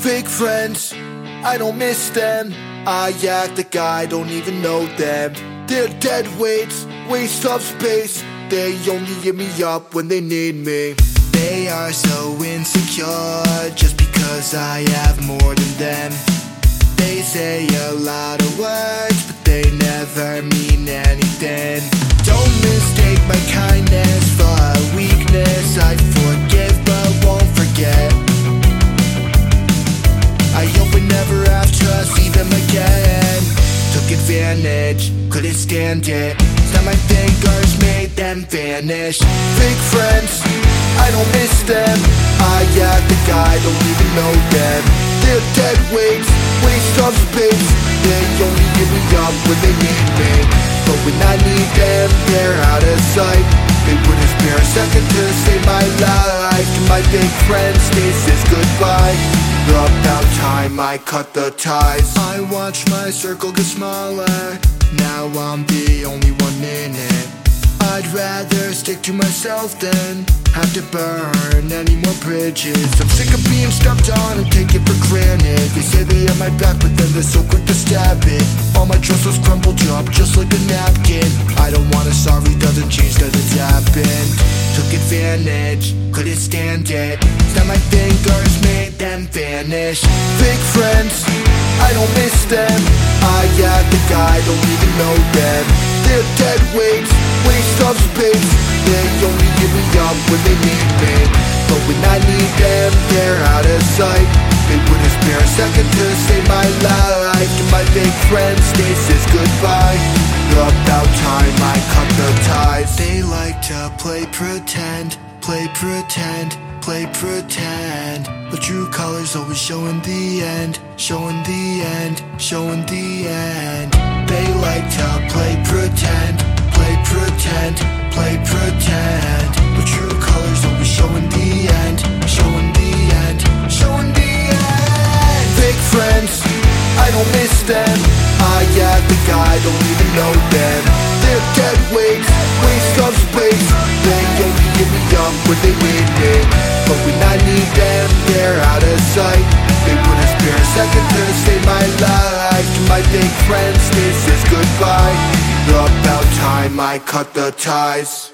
Fake friends, I don't miss them. I act like I don't even know them. They're dead weights, waste of space. They only give me up when they need me. They are so insecure just because I have more than them. They say a lot of words, but they never couldn't stand it. Snap my fingers, made them vanish. Fake friends, I don't miss them. I act like I don't even know them. They're dead weights, waste of space. They only give me up when they need me. But when I need them, they're out of sight. They wouldn't spare a second to save my life. My fake friends, this is goodbye. About time I cut the ties. I watch my circle get smaller. Now I'm the only one in it. I'd rather stick to myself than have to burn any more bridges. I'm sick of being stepped on and take it for granted. They say they have my back, but then they're so quick to stab it. All my trust was crumbled up just like a napkin. I don't want a sorry, doesn't change cause it's happened. Took advantage, couldn't stand it. Snap my fingers, made them vanish. Fake friends, I don't miss them. I act like I don't even know them. They're dead weights, waste of space. They only give me up when they need me. But when I need them, they're out of sight. They wouldn't spare a second to save my life. To my fake friends, this is goodbye. About time I cut the ties. They like to play pretend, play pretend, play pretend. But true colors always showing the end, showing the end, showing the end. They like to play pretend, play pretend, play pretend. But true colors always showing the end, showing the end, showing the end. Fake friends, I don't miss them. I act like I don't even know them. They're dead weights, waste of space. They only give me up when they need my fake friends, this is goodbye. About time I cut the ties.